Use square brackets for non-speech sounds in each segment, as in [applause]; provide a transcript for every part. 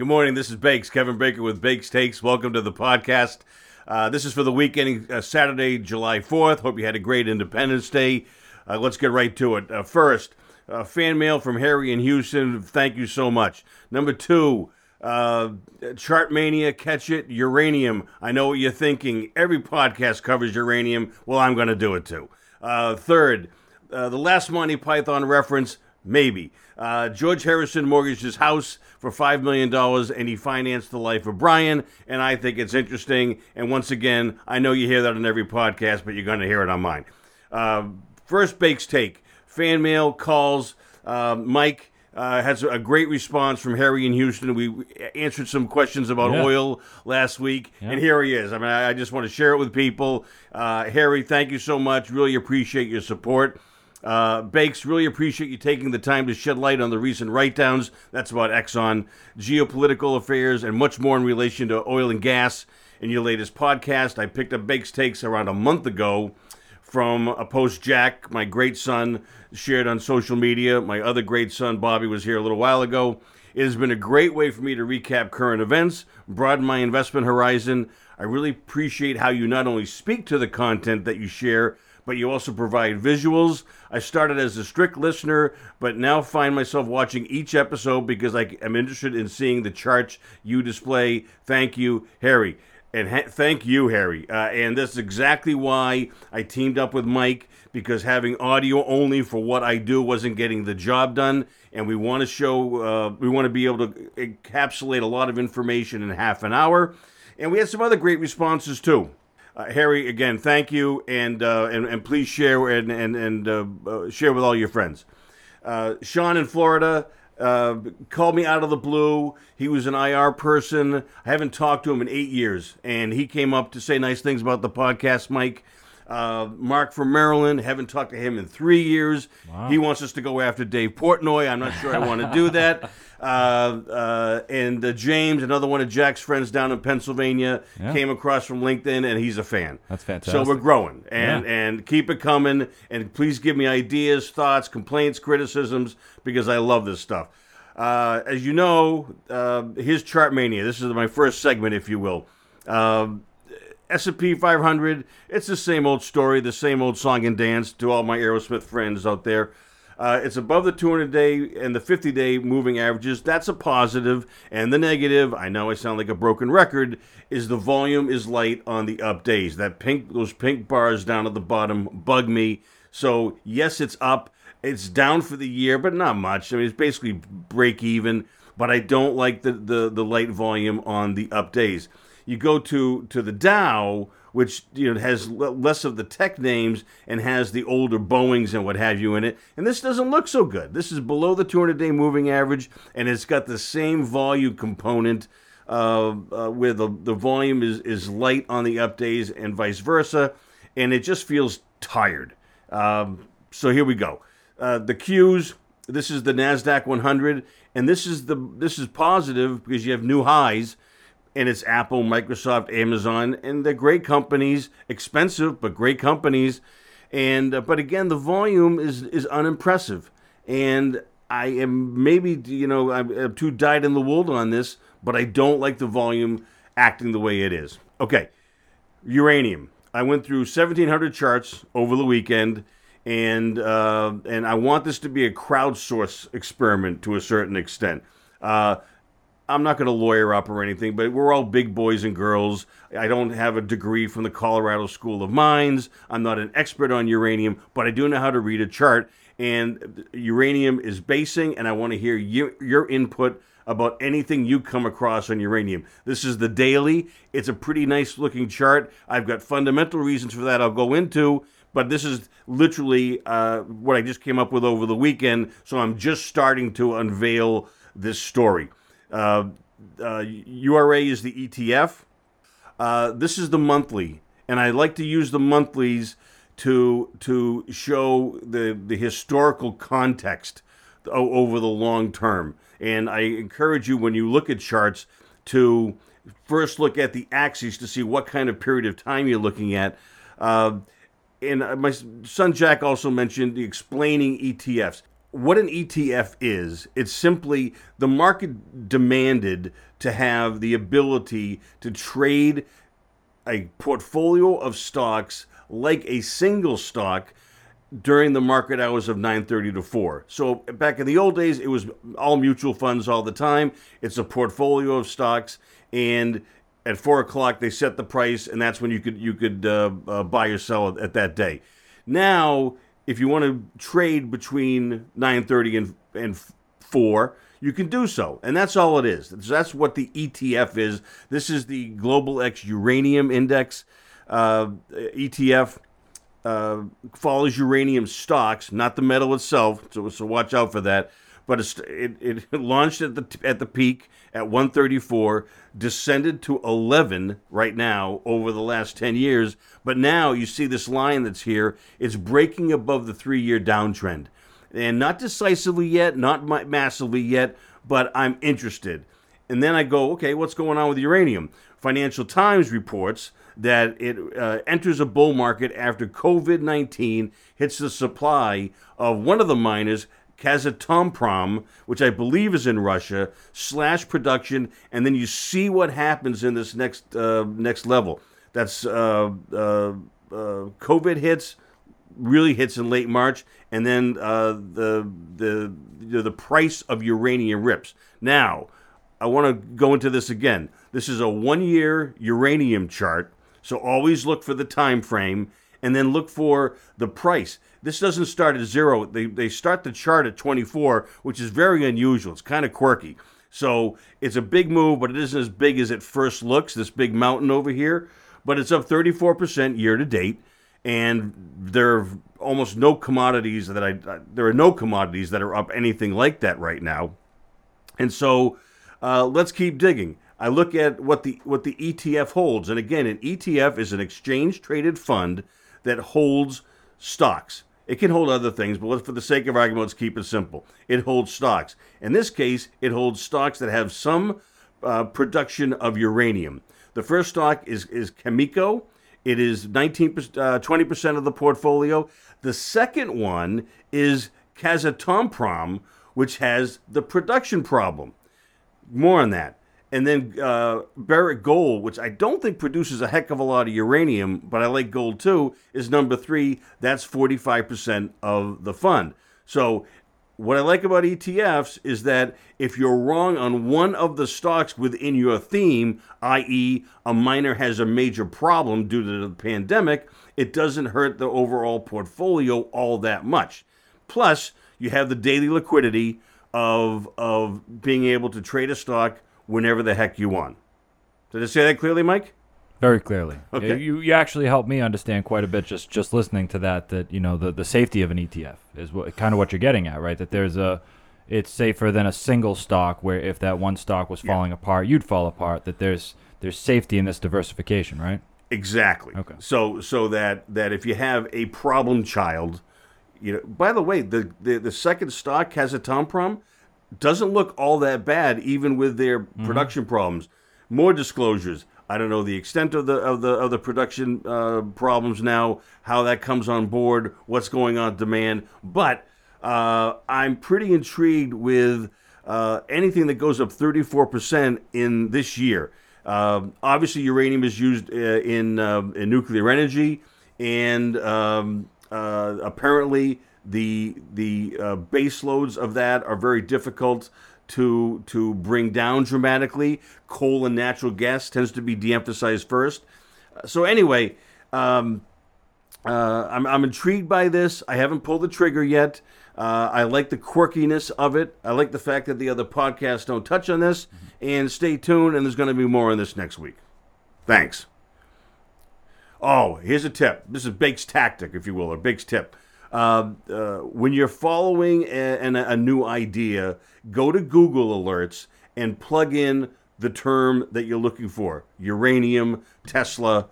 Good morning. This is Bakes, Kevin Baker with Bakes Takes. Welcome to the podcast. Uh, this is for the weekend, uh, Saturday, July 4th. Hope you had a great Independence Day. Uh, let's get right to it. Uh, first, uh, fan mail from Harry in Houston. Thank you so much. Number two, uh, Chartmania, catch it, uranium. I know what you're thinking. Every podcast covers uranium. Well, I'm going to do it too. Uh, third, uh, the last Monty Python reference, maybe. Uh, George Harrison mortgaged his house for $5 million and he financed the life of Brian. And I think it's interesting. And once again, I know you hear that on every podcast, but you're going to hear it on mine. Uh, first Bakes Take fan mail, calls. Uh, Mike uh, has a great response from Harry in Houston. We answered some questions about Yeah. oil last week, Yeah. and here he is. I mean, I, I just want to share it with people. Uh, Harry, thank you so much. Really appreciate your support. Uh, Bakes, really appreciate you taking the time to shed light on the recent write downs. That's about Exxon, geopolitical affairs, and much more in relation to oil and gas. In your latest podcast, I picked up Bakes Takes around a month ago from a post Jack, my great son, shared on social media. My other great son, Bobby, was here a little while ago. It has been a great way for me to recap current events, broaden my investment horizon. I really appreciate how you not only speak to the content that you share, but you also provide visuals. I started as a strict listener, but now find myself watching each episode because I am interested in seeing the charts you display. Thank you, Harry. And ha- thank you, Harry. Uh, and that's exactly why I teamed up with Mike because having audio only for what I do wasn't getting the job done. And we want to show, uh, we want to be able to encapsulate a lot of information in half an hour. And we had some other great responses too. Uh, Harry, again, thank you, and uh, and, and please share and and and uh, uh, share with all your friends. Uh, Sean in Florida uh, called me out of the blue. He was an IR person. I haven't talked to him in eight years, and he came up to say nice things about the podcast, Mike. Uh, Mark from Maryland, haven't talked to him in three years. He wants us to go after Dave Portnoy. I'm not sure I want to do that. [laughs] Uh, uh, and uh, James, another one of Jack's friends down in Pennsylvania, Yeah. came across from LinkedIn, and he's a fan. That's fantastic. So we're growing, and Yeah. and keep it coming, and please give me ideas, thoughts, complaints, criticisms, because I love this stuff. Uh, as you know, uh, here's Chart Mania. This is my first segment, if you will. Um, S&P 500, it's the same old story, the same old song and dance to all my Aerosmith friends out there. Uh, it's above the 200 day and the 50 day moving averages. That's a positive. And the negative, I know I sound like a broken record, is the volume is light on the up days. That pink, those pink bars down at the bottom bug me. So yes, it's up. It's down for the year, but not much. I mean, it's basically break even. But I don't like the, the, the light volume on the up days. You go to to the Dow, which you know has l- less of the tech names and has the older Boeing's and what have you in it, and this doesn't look so good. This is below the 200-day moving average, and it's got the same volume component. Uh, uh, where the, the volume is, is light on the up days and vice versa, and it just feels tired. Um, so here we go. Uh, the Qs. This is the Nasdaq 100, and this is the this is positive because you have new highs, and it's Apple, Microsoft, Amazon, and they're great companies, expensive but great companies, and uh, but again the volume is is unimpressive, and I am maybe you know I'm, I'm too dyed in the wool on this, but I don't like the volume acting the way it is. Okay, uranium. I went through 1,700 charts over the weekend, and uh, and I want this to be a crowdsource experiment to a certain extent. Uh, I'm not going to lawyer up or anything, but we're all big boys and girls. I don't have a degree from the Colorado School of Mines. I'm not an expert on uranium, but I do know how to read a chart. And uranium is basing, and I want to hear your, your input about anything you come across on uranium. This is the daily. It's a pretty nice looking chart. I've got fundamental reasons for that I'll go into, but this is literally uh, what I just came up with over the weekend. So I'm just starting to unveil this story. Uh, uh, URA is the ETF. Uh, this is the monthly, and I like to use the monthlies to to show the the historical context over the long term. And I encourage you when you look at charts to first look at the axes to see what kind of period of time you're looking at. Uh, and uh, my son Jack also mentioned the explaining ETFs. What an ETF is, it's simply the market demanded to have the ability to trade a portfolio of stocks like a single stock during the market hours of 9:30 to 4. So back in the old days it was all mutual funds all the time. It's a portfolio of stocks and at 4 o'clock they set the price and that's when you could you could uh, uh, buy or sell at that day. Now if you want to trade between 9:30 and and 4, you can do so. And that's all it is. That's what the ETF is. This is the Global X Uranium Index uh, ETF. Uh, follows uranium stocks, not the metal itself. So, so watch out for that. But it, it [laughs] launched at the at the peak at 134, descended to 11 right now over the last 10 years. But now you see this line that's here. It's breaking above the three-year downtrend and not decisively yet, not massively yet, but I'm interested. And then I go, okay, what's going on with uranium? Financial Times reports that it uh, enters a bull market after COVID 19 hits the supply of one of the miners, Kazatomprom, which I believe is in Russia, slash production, and then you see what happens in this next uh, next level. That's uh, uh, uh COVID hits, really hits in late March, and then uh, the the the price of uranium rips. Now, I want to go into this again. This is a one-year uranium chart, so always look for the time frame, and then look for the price. This doesn't start at zero. They they start the chart at 24, which is very unusual. It's kind of quirky. So it's a big move, but it isn't as big as it first looks. This big mountain over here, but it's up 34% year to date and there are almost no commodities that I there are no commodities that are up anything like that right now. And so uh, let's keep digging. I look at what the what the ETF holds, and again, an ETF is an exchange traded fund that holds stocks. It can hold other things, but for the sake of argument, let's keep it simple. It holds stocks. In this case, it holds stocks that have some uh, production of uranium. The first stock is is Cameco. It is 19 uh, 20% of the portfolio. The second one is Kazatomprom, which has the production problem. More on that. And then uh, Barrick Gold, which I don't think produces a heck of a lot of uranium, but I like gold too, is number three. That's 45% of the fund. So what I like about ETFs is that if you're wrong on one of the stocks within your theme, i.e., a miner has a major problem due to the pandemic, it doesn't hurt the overall portfolio all that much. Plus, you have the daily liquidity of, of being able to trade a stock whenever the heck you want. Did I say that clearly, Mike? Very clearly. Okay. You, you actually helped me understand quite a bit just, just listening to that, that, you know, the, the safety of an ETF is what kind of what you're getting at, right? That there's a, it's safer than a single stock where if that one stock was falling yeah. apart, you'd fall apart, that there's, there's safety in this diversification, right? Exactly. Okay. So, so that, that if you have a problem child, you know, by the way, the, the, the second stock, has a Kazatomprom, doesn't look all that bad, even with their mm-hmm. production problems. More disclosures. I don't know the extent of the of the of the production uh, problems now, how that comes on board, what's going on demand. But uh, I'm pretty intrigued with uh, anything that goes up 34% in this year. Um, obviously, uranium is used uh, in um, in nuclear energy, and um, uh, apparently the the uh, base loads of that are very difficult to to bring down dramatically. Coal and natural gas tends to be de-emphasized first. So anyway, um, uh, I'm, I'm intrigued by this. I haven't pulled the trigger yet. Uh, I like the quirkiness of it. I like the fact that the other podcasts don't touch on this. And stay tuned, and there's going to be more on this next week. Thanks. Oh, here's a tip. This is Bake's tactic, if you will, or Bake's tip. Uh, uh, when you're following a, a, a new idea, go to Google Alerts and plug in the term that you're looking for uranium, Tesla,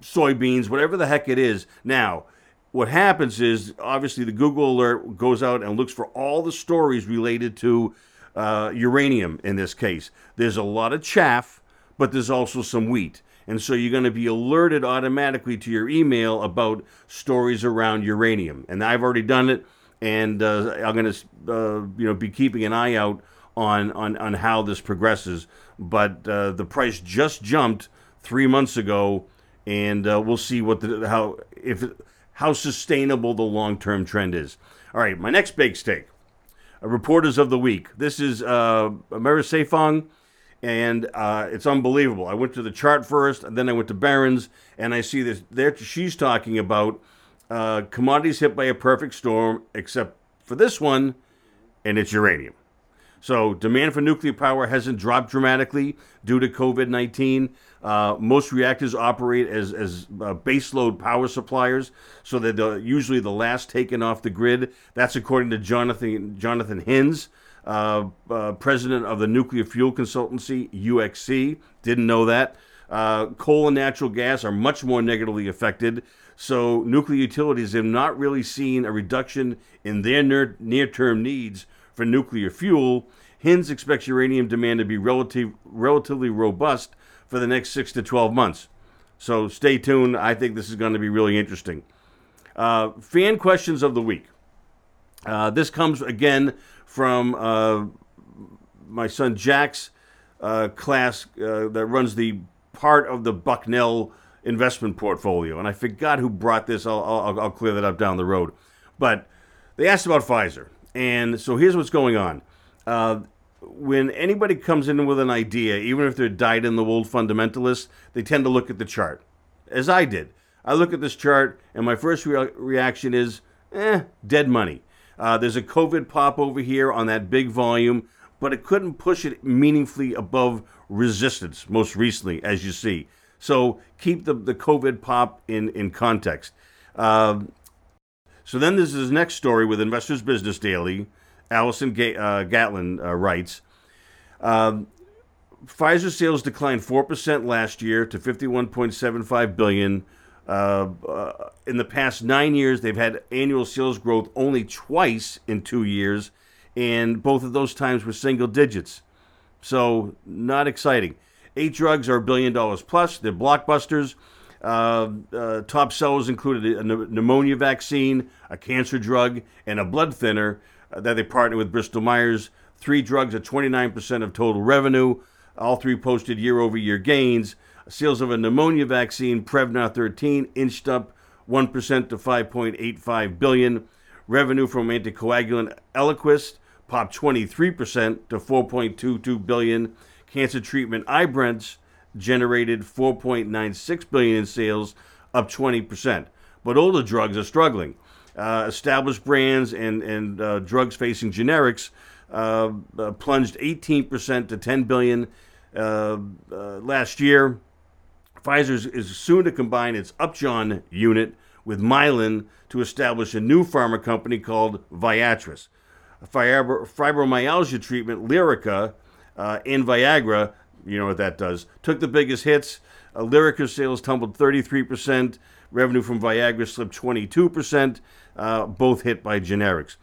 soybeans, whatever the heck it is. Now, what happens is obviously the Google alert goes out and looks for all the stories related to uh, uranium in this case. There's a lot of chaff, but there's also some wheat. And so you're going to be alerted automatically to your email about stories around uranium. And I've already done it. and uh, I'm going to uh, you know be keeping an eye out on on, on how this progresses. But uh, the price just jumped three months ago, and uh, we'll see what the how if how sustainable the long term trend is. All right, my next big stake, uh, reporters of the week. This is uh, Mary Saefong and uh, it's unbelievable. I went to the chart first, and then I went to Barron's, and I see this. There, she's talking about uh, commodities hit by a perfect storm, except for this one, and it's uranium. So demand for nuclear power hasn't dropped dramatically due to COVID nineteen. Uh, most reactors operate as as uh, baseload power suppliers, so they're the, usually the last taken off the grid. That's according to Jonathan Jonathan Hinze uh, uh, president of the Nuclear Fuel Consultancy, UXC. Didn't know that. Uh, coal and natural gas are much more negatively affected. So, nuclear utilities have not really seen a reduction in their near term needs for nuclear fuel. Hinze expects uranium demand to be relative, relatively robust for the next six to 12 months. So, stay tuned. I think this is going to be really interesting. Uh, fan questions of the week. Uh, this comes again from uh, my son Jack's uh, class uh, that runs the part of the Bucknell investment portfolio. And I forgot who brought this. I'll, I'll, I'll clear that up down the road. But they asked about Pfizer. And so here's what's going on. Uh, when anybody comes in with an idea, even if they're dyed in the wool fundamentalists, they tend to look at the chart, as I did. I look at this chart, and my first re- reaction is, eh, dead money. Uh, there's a COVID pop over here on that big volume, but it couldn't push it meaningfully above resistance most recently, as you see. So keep the, the COVID pop in, in context. Uh, so then there's this next story with Investors Business Daily. Allison Ga- uh, Gatlin uh, writes um, Pfizer sales declined 4% last year to 51.75 billion uh, uh, in the past nine years, they've had annual sales growth only twice in two years, and both of those times were single digits. So, not exciting. Eight drugs are a billion dollars plus. They're blockbusters. Uh, uh, top sellers included a pneumonia vaccine, a cancer drug, and a blood thinner uh, that they partnered with Bristol Myers. Three drugs at 29% of total revenue. All three posted year over year gains. Sales of a pneumonia vaccine, Prevnar 13, inched up 1% to 5.85 billion. Revenue from anticoagulant Eliquis popped 23% to 4.22 billion. Cancer treatment Ibrance generated 4.96 billion in sales, up 20%. But older drugs are struggling. Uh, established brands and and uh, drugs facing generics uh, uh plunged 18% to 10 billion uh, uh, last year. Pfizer is soon to combine its Upjohn unit with Mylan to establish a new pharma company called Viatris. Fibromyalgia treatment, Lyrica, uh, and Viagra, you know what that does, took the biggest hits. Uh, Lyrica sales tumbled 33%, revenue from Viagra slipped 22%, uh, both hit by generics.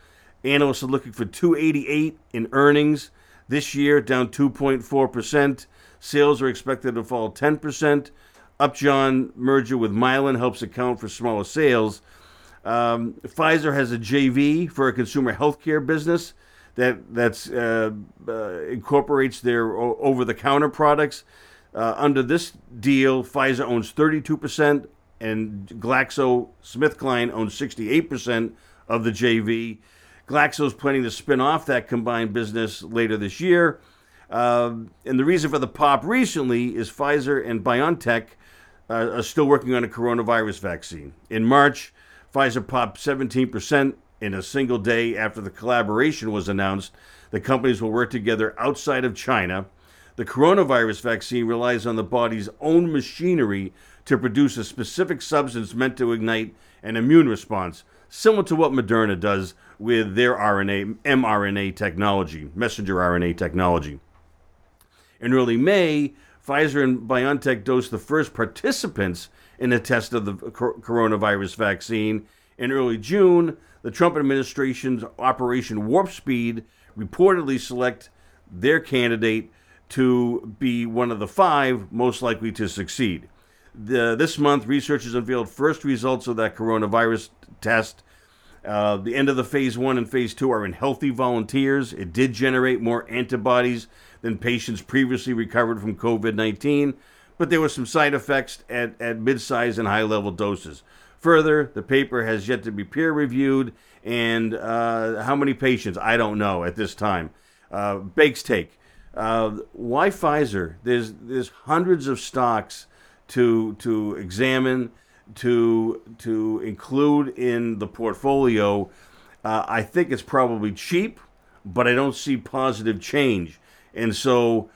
Analysts are looking for 288 in earnings this year, down 2.4%. Sales are expected to fall 10%. Upjohn merger with Mylan helps account for smaller sales. Um, Pfizer has a JV for a consumer healthcare business that that's uh, uh, incorporates their o- over-the-counter products. Uh, under this deal, Pfizer owns 32%, and GlaxoSmithKline owns 68% of the JV. Glaxo is planning to spin off that combined business later this year. Uh, and the reason for the pop recently is Pfizer and BioNTech uh, are still working on a coronavirus vaccine. In March, Pfizer popped 17% in a single day after the collaboration was announced. The companies will work together outside of China. The coronavirus vaccine relies on the body's own machinery to produce a specific substance meant to ignite an immune response, similar to what Moderna does with their RNA mRNA technology, messenger RNA technology. In early May, Pfizer and BioNTech dosed the first participants in a test of the coronavirus vaccine. In early June, the Trump administration's Operation Warp Speed reportedly select their candidate to be one of the five most likely to succeed. The, this month, researchers unveiled first results of that coronavirus test. Uh, the end of the phase one and phase two are in healthy volunteers. It did generate more antibodies than patients previously recovered from COVID 19, but there were some side effects at, at mid size and high level doses. Further, the paper has yet to be peer reviewed, and uh, how many patients? I don't know at this time. Uh, Bake's take. Uh, why Pfizer? There's there's hundreds of stocks to to examine, to to include in the portfolio. Uh, I think it's probably cheap, but I don't see positive change, and so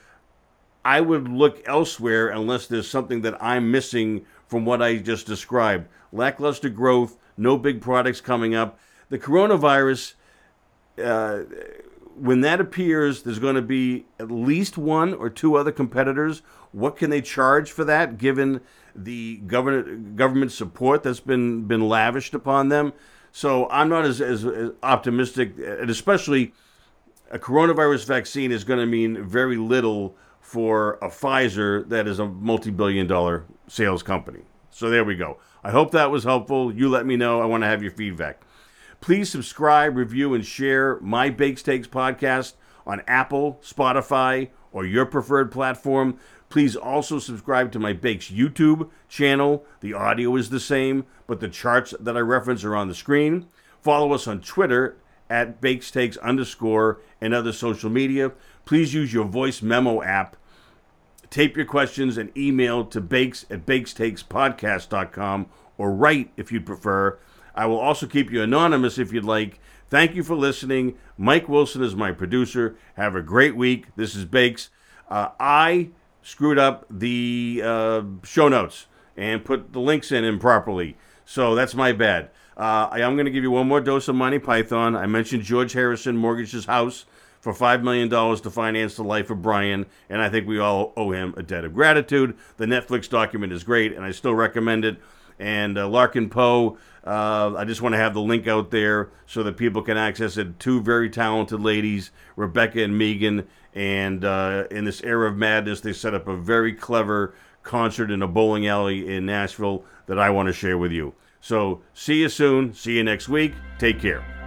I would look elsewhere unless there's something that I'm missing from what I just described. Lackluster growth, no big products coming up. The coronavirus. Uh, when that appears, there's going to be at least one or two other competitors. What can they charge for that, given the government government support that's been been lavished upon them? So I'm not as, as, as optimistic, and especially a coronavirus vaccine is going to mean very little for a Pfizer that is a multi-billion dollar sales company. So there we go. I hope that was helpful. You let me know. I want to have your feedback. Please subscribe, review, and share my Bakes Takes podcast on Apple, Spotify, or your preferred platform. Please also subscribe to my Bakes YouTube channel. The audio is the same, but the charts that I reference are on the screen. Follow us on Twitter at Bakes Takes underscore and other social media. Please use your voice memo app. Tape your questions and email to bakes at bakestakespodcast.com or write if you'd prefer I will also keep you anonymous if you'd like. Thank you for listening. Mike Wilson is my producer. Have a great week. This is Bakes. Uh, I screwed up the uh, show notes and put the links in improperly. So that's my bad. Uh, I am going to give you one more dose of Monty Python. I mentioned George Harrison mortgaged his house for $5 million to finance the life of Brian, and I think we all owe him a debt of gratitude. The Netflix document is great, and I still recommend it. And uh, Larkin Poe uh, I just want to have the link out there so that people can access it. Two very talented ladies, Rebecca and Megan, and uh, in this era of madness, they set up a very clever concert in a bowling alley in Nashville that I want to share with you. So, see you soon. See you next week. Take care.